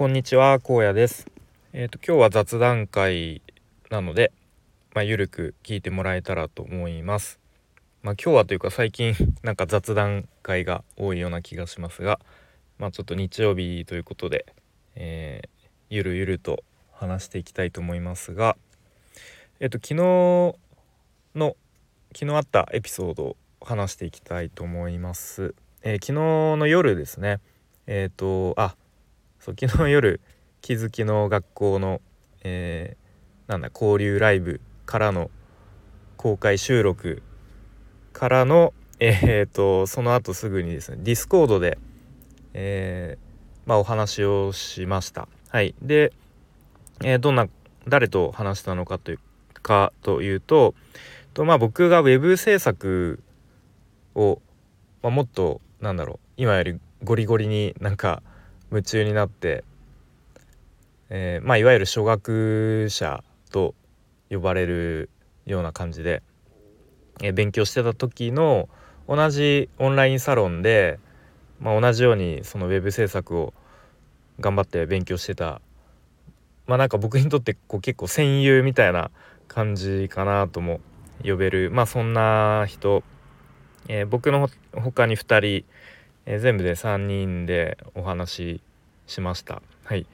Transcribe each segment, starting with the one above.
こんにちは荒野です。えっ、と今日は雑談会なのでまあ、ゆるく聞いてもらえたらと思います。まあ、今日はというか最近 なんか雑談会が多いような気がしますがまあちょっと日曜日ということで、えー、ゆるゆると話していきたいと思いますがえっ、と昨日の昨日あったエピソードを話していきたいと思います、えー、昨日の夜ですね。えっ、とあそう昨日夜気づきの学校の、えー、なんだ交流ライブからの公開収録からのえーと、その後すぐにですねディスコードで、えー、まあ、お話をしました。はい、で、え、どんな誰と話したのかというかというとと、まあ、僕が web 制作を、まあ、もっとなんだろう今よりゴリゴリになんか夢中になって、えー、まあいわゆる初学者と呼ばれるような感じで、えー、勉強してた時の同じオンラインサロンで、まあ、同じようにそのウェブ制作を頑張って勉強してた。まあなんか僕にとってこう結構戦友みたいな感じかなとも呼べる。まあそんな人、えー、僕のほかに2人えー、全部で3人でお話ししました。はい、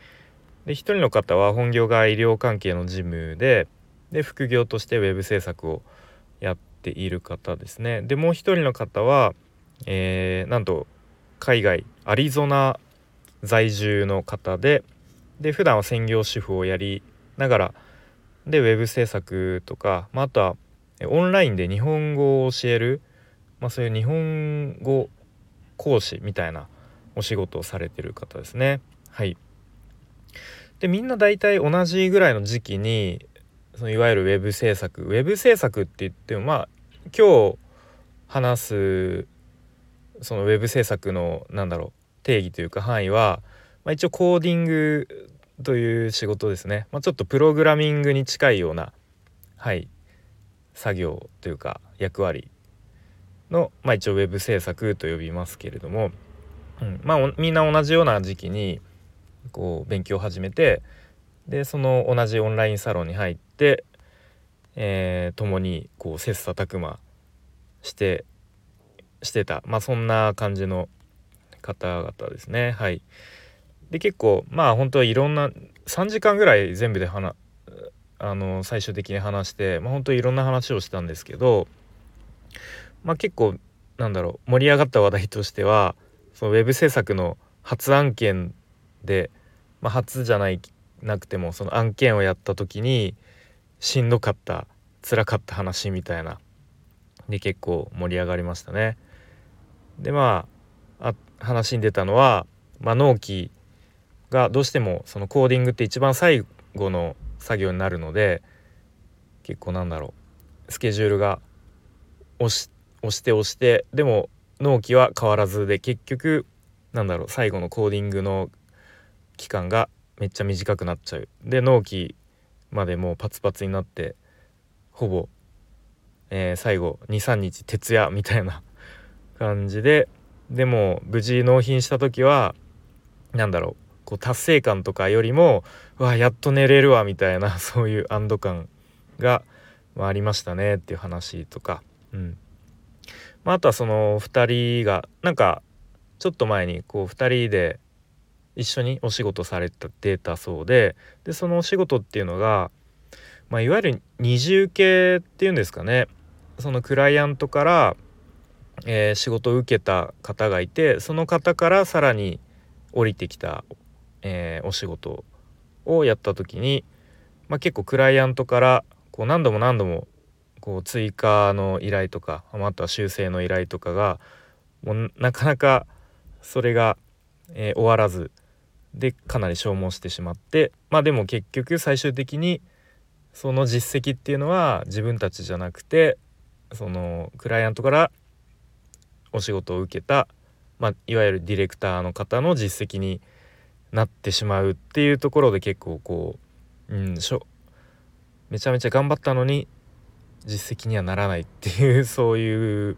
で1人の方は本業が医療関係の事務でで副業としてウェブ制作をやっている方ですね。でもう1人の方は、えー、なんと海外アリゾナ在住の方でで普段は専業主婦をやりながらでウェブ制作とか、まあ、あとはオンラインで日本語を教える、まあ、そういう日本語講師みたいなお仕事をされてる方ですね。はいでみんな大体同じぐらいの時期にそのいわゆるウェブ制作ウェブ制作って言ってもまあ今日話すそのウェブ制作のなんだろう定義というか範囲は、まあ、一応コーディングという仕事ですね、まあ、ちょっとプログラミングに近いようなはい作業というか役割の、まあ、一応ウェブ制作と呼びますけれども、うんまあ、みんな同じような時期にこう勉強を始めてでその同じオンラインサロンに入って、えー、共にこう切磋琢磨してしてた、まあ、そんな感じの方々ですね。はい、で結構まあ本当はいろんな3時間ぐらい全部で話あの最終的に話して、まあ、本当いろんな話をしたんですけどまあ、結構なんだろう盛り上がった話題としてはそのウェブ制作の初案件で、まあ、初じゃないなくてもその案件をやった時にしんどかった辛かった話みたいなで結構盛り上がりましたね。でまあ話に出たのは、まあ、納期がどうしてもそのコーディングって一番最後の作業になるので結構なんだろうスケジュールが押し押して押してでも納期は変わらずで結局なんだろう最後のコーディングの期間がめっちゃ短くなっちゃう。で納期までもうパツパツになってほぼ、えー、最後23日徹夜みたいな 感じででも無事納品した時は何だろうこう達成感とかよりもわやっと寝れるわみたいな そういう安堵感が、まあ、ありましたねっていう話とか、うん、まあ、あとはその2人がなんかちょっと前にこう2人で一緒にお仕事されたデータそうででそのお仕事っていうのが、まあ、いわゆる二重系っていうんですかね。そのクライアントから、えー、仕事を受けた方がいてその方からさらに降りてきた、えー、お仕事をやった時に、まあ、結構クライアントからこう何度も何度もこう追加の依頼とかあとは修正の依頼とかがもうなかなかそれが、えー、終わらずでかなり消耗してしまってまあでも結局最終的にその実績っていうのは自分たちじゃなくてそのクライアントからお仕事を受けた、まあ、いわゆるディレクターの方の実績になってしまうっていうところで結構こう、うん、しょめちゃめちゃ頑張ったのに実績にはならないっていう そういう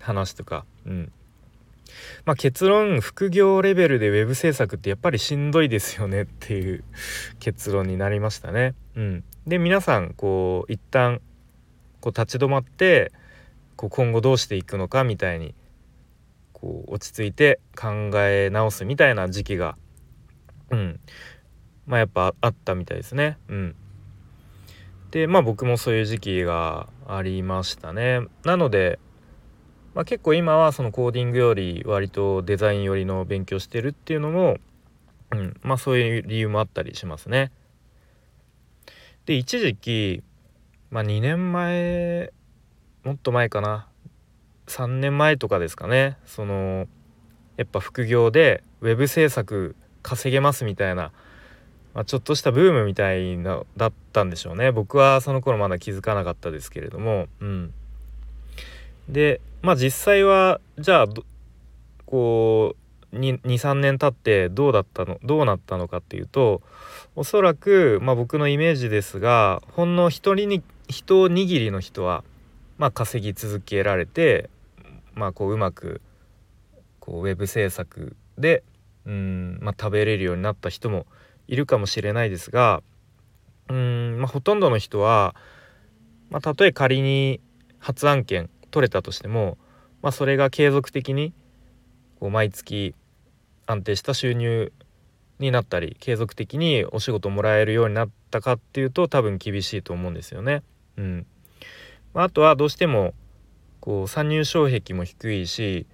話とか、うん、まあ、結論副業レベルで web 制作ってやっぱりしんどいですよねっていう 結論になりましたね。うん、で皆さんこう一旦こう立ち止まってこう今後どうしていくのかみたいにこう落ち着いて考え直すみたいな時期が、うん、まあやっぱあったみたいですね。うん、でまあ僕もそういう時期がありましたね。なのでまあ、結構今はそのコーディングより割とデザイン寄りの勉強してるっていうのも、うん、まあそういう理由もあったりしますね。で一時期、まあ、2年前もっと前かな3年前とかですかねそのやっぱ副業でウェブ制作稼げますみたいな、まあ、ちょっとしたブームみたいなだったんでしょうね。僕はその頃まだ気づかなかったですけれども。うん。でまあ実際はじゃあこう23年経ってどうだったのどうなったのかっていうとおそらく、まあ、僕のイメージですがほんの一人に一握りの人は、まあ、稼ぎ続けられて、まあ、こううまくこうウェブ制作でうん、まあ、食べれるようになった人もいるかもしれないですがうん、まあ、ほとんどの人は、まあ、たとえ仮に初案件取れたとしても、まあ、それが継続的にこう毎月安定した収入になったり継続的にお仕事もらえるようになったかっていうと多分厳しいと思うんですよね。うんまあ、あとはどうしてもこう参入障壁も低いし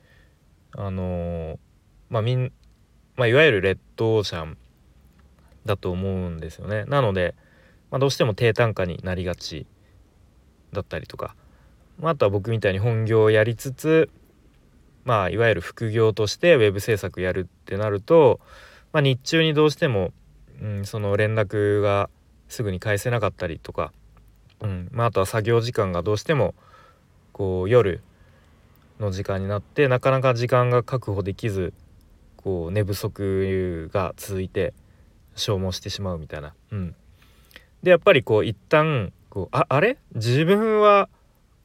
あのー、まあみんまあ、いわゆるレッドオーシャンだと思うんですよね。なので、まあ、どうしても低単価になりがちだったりとかまあとは僕みたいに本業をやりつつまあいわゆる副業としてウェブ制作やるってなると、まあ、日中にどうしても、うん、その連絡がすぐに返せなかったりとか、うんまあ、あとは作業時間がどうしてもこう夜の時間になってなかなか時間が確保できずこう寝不足が続いて消耗してしまうみたいな。うん、でやっぱりこう一旦こうああれ？自分は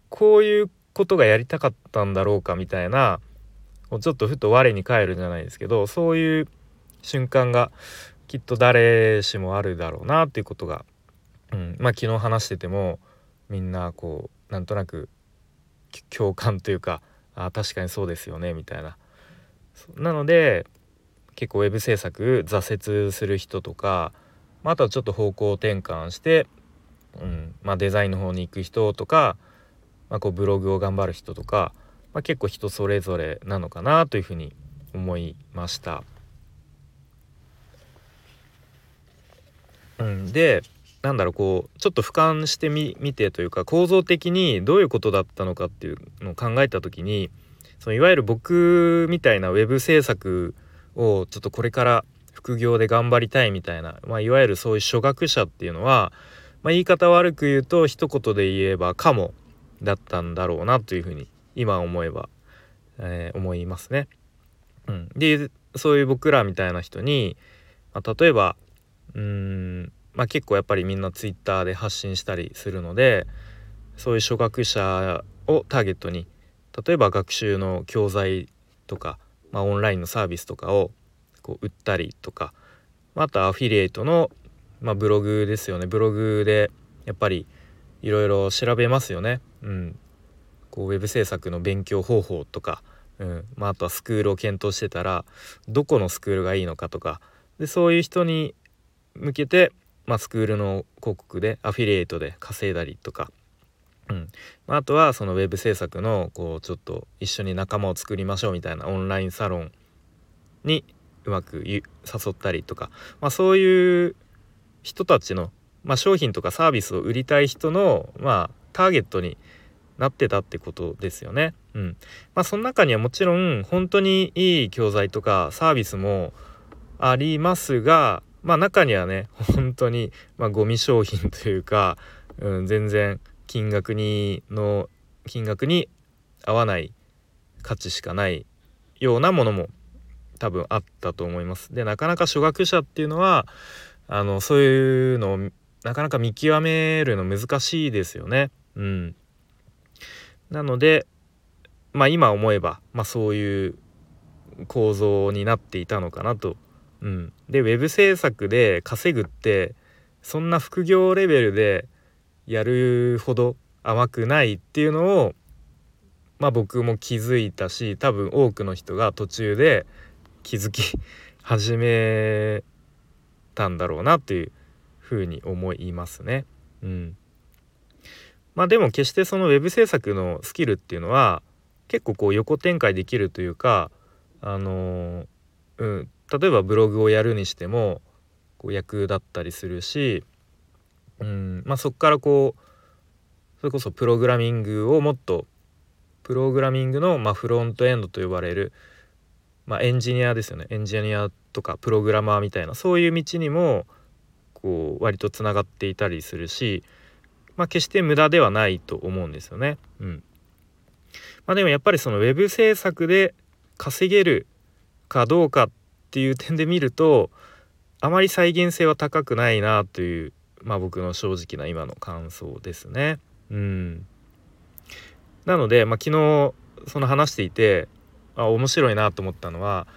こういうことがやりたかったんだろうかみたいなちょっとふと我に返るじゃないですけどそういう瞬間がきっと誰しもあるだろうなっていうことが、うん、まあ昨日話しててもみんなこうなんとなく共感というかあ確かにそうですよねみたいな。なので結構ウェブ制作挫折する人とか、まあ、あとはちょっと方向転換して、うんまあ、デザインの方に行く人とかまあ、こうブログを頑張る人とか、まあ、結構人それぞれなのかなというふうに思いました。うん、でなんだろうこうちょっと俯瞰してみ見てというか構造的にどういうことだったのかっていうのを考えた時にそのいわゆる僕みたいなウェブ制作をちょっとこれから副業で頑張りたいみたいな、まあ、いわゆるそういう初学者っていうのは、まあ、言い方悪く言うと一言で言えばかもだったんだろうなというふうに今思えば、えー、思いますね。うん、でそういう僕らみたいな人に、まあ、例えばうん、まあ、結構やっぱりみんな twitter で発信したりするのでそういう初学者をターゲットに例えば学習の教材とか、まあ、オンラインのサービスとかをこう売ったりとかあとアフィリエイトの、まあ、ブログですよね。ブログでやっぱりいろいろ調べますよね。うん、こうウェブ制作の勉強方法とか、うん。まあ、あとはスクールを検討してたらどこのスクールがいいのかとか。でそういう人に向けて、まあ、スクールの広告でアフィリエイトで稼いだりとか、うんまあ、あとはそのウェブ制作のこうちょっと一緒に仲間を作りましょうみたいなオンラインサロンにうまく誘ったりとか、まあ、そういう人たちの、まあ、商品とかサービスを売りたい人の、まあ、ターゲットになってたってことですよね。うん。まあその中にはもちろん本当にいい教材とかサービスもありますが、まあ中にはね、本当に、まあ、ゴミ商品というか、うん、全然金額にの金額に合わない価値しかないようなものも多分あったと思います。でなかなか初学者っていうのはあのそういうのをなかなか見極めるの難しいですよね。うん、なのでまあ今思えば、まあ、そういう構造になっていたのかなと。うん、でウェブ制作で稼ぐってそんな副業レベルでやるほど甘くないっていうのをまあ僕も気づいたし多分多くの人が途中で気づき 始めたんだろうなっていうふうに思いますね。うん、まあでも決してそのウェブ制作のスキルっていうのは結構こう横展開できるというかあのうん、例えばブログをやるにしてもこう役立ったりするし、うん。まあ、そこからこうそれこそプログラミングをもっとプログラミングの、まあ、フロントエンドと呼ばれる、まあ、エンジニアですよね。エンジニアとかプログラマーみたいなそういう道にもこう割とつながっていたりするし、まあ、決して無駄ではないと思うんですよね。うん。まあ、でもやっぱりそのウェブ制作で稼げるかどうかっていう点で見るとあまり再現性は高くないなという、まあ、僕の正直な今の感想ですね。うん、なので、まあ、昨日その話していてあ面白いなと思ったのは、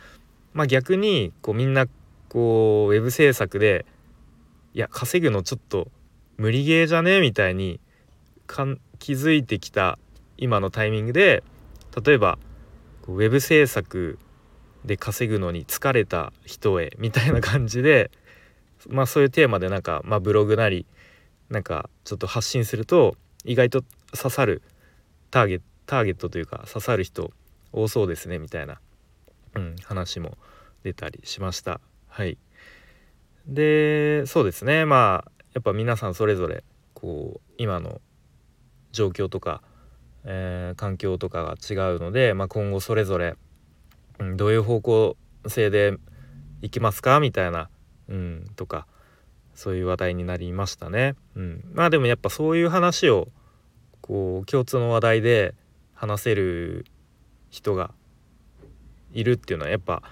まあ、逆にこうみんなこうウェブ制作でいや稼ぐのちょっと無理ゲーじゃね？みたいにかん気づいてきた今のタイミングで例えばウェブ制作で稼ぐのに疲れた人へみたいな感じでまあそういうテーマでなんか、まあ、ブログなりなんかちょっと発信すると意外と刺さるターゲターゲットというか刺さる人多そうですねみたいな、うん、話も出たりしました。はい。でそうですね。まあやっぱ皆さんそれぞれこう今の状況とか、えー、環境とかが違うので、まあ、今後それぞれうん、どういう方向性で行きますか？みたいな、うん、とかそういう話題になりましたね。うん、まあでもやっぱそういう話をこう共通の話題で話せる人がいるっていうのはやっぱ、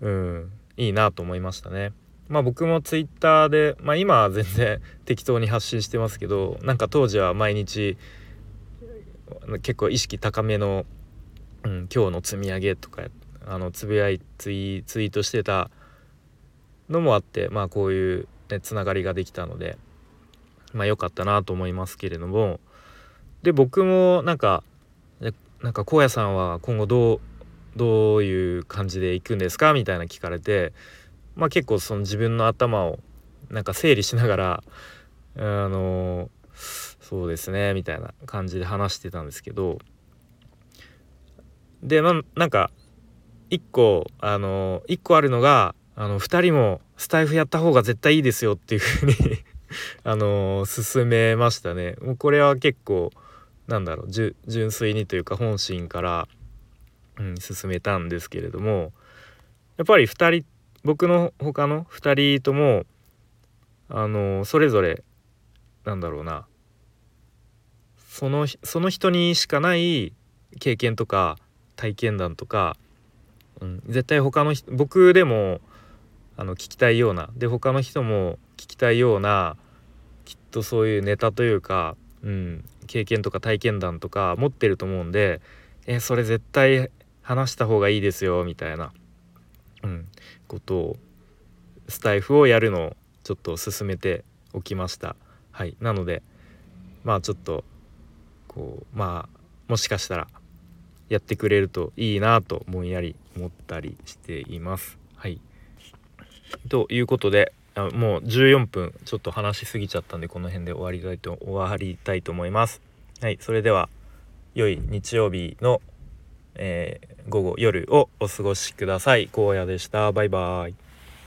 うん、いいなと思いましたね。まあ僕もツイッターで、まあ、今は全然適当に発信してますけどなんか当時は毎日結構意識高めの、うん、今日の積み上げとかあのつぶやいツイツイートしてたのもあってまあこういう、ね、つながりができたのでまあ良かったなと思いますけれども。で僕もなんかなんか荒野さんは今後どうどういう感じで行くんですか？みたいな聞かれてまあ結構その自分の頭をなんか整理しながらあのそうですねみたいな感じで話してたんですけど。でまあなんか1個あの1個あるのがあの2人もスタイフやった方が絶対いいですよっていうふうに あの勧めましたね。もうこれは結構なんだろう純粋にというか本心から、うん、勧めたんですけれどもやっぱり2人僕の他の2人ともあのそれぞれなんだろうなそのその人にしかない経験とか体験談とかうん、絶対他の人僕でもあの聞きたいようなで他の人も聞きたいようなきっとそういうネタというか、うん、経験とか体験談とか持ってると思うんでえそれ絶対話した方がいいですよみたいな、うん、ことをスタイフをやるのをちょっと進めておきました。はい、なのでまあちょっとこうまあもしかしたらやってくれるといいなとぼんやり思ったりしています。はい、ということでもう14分ちょっと話しすぎちゃったんでこの辺で終わりたいと終わりたいと思います。はい、それでは良い日曜日の、えー、午後夜をお過ごしください。荒野でした。バイバーイ。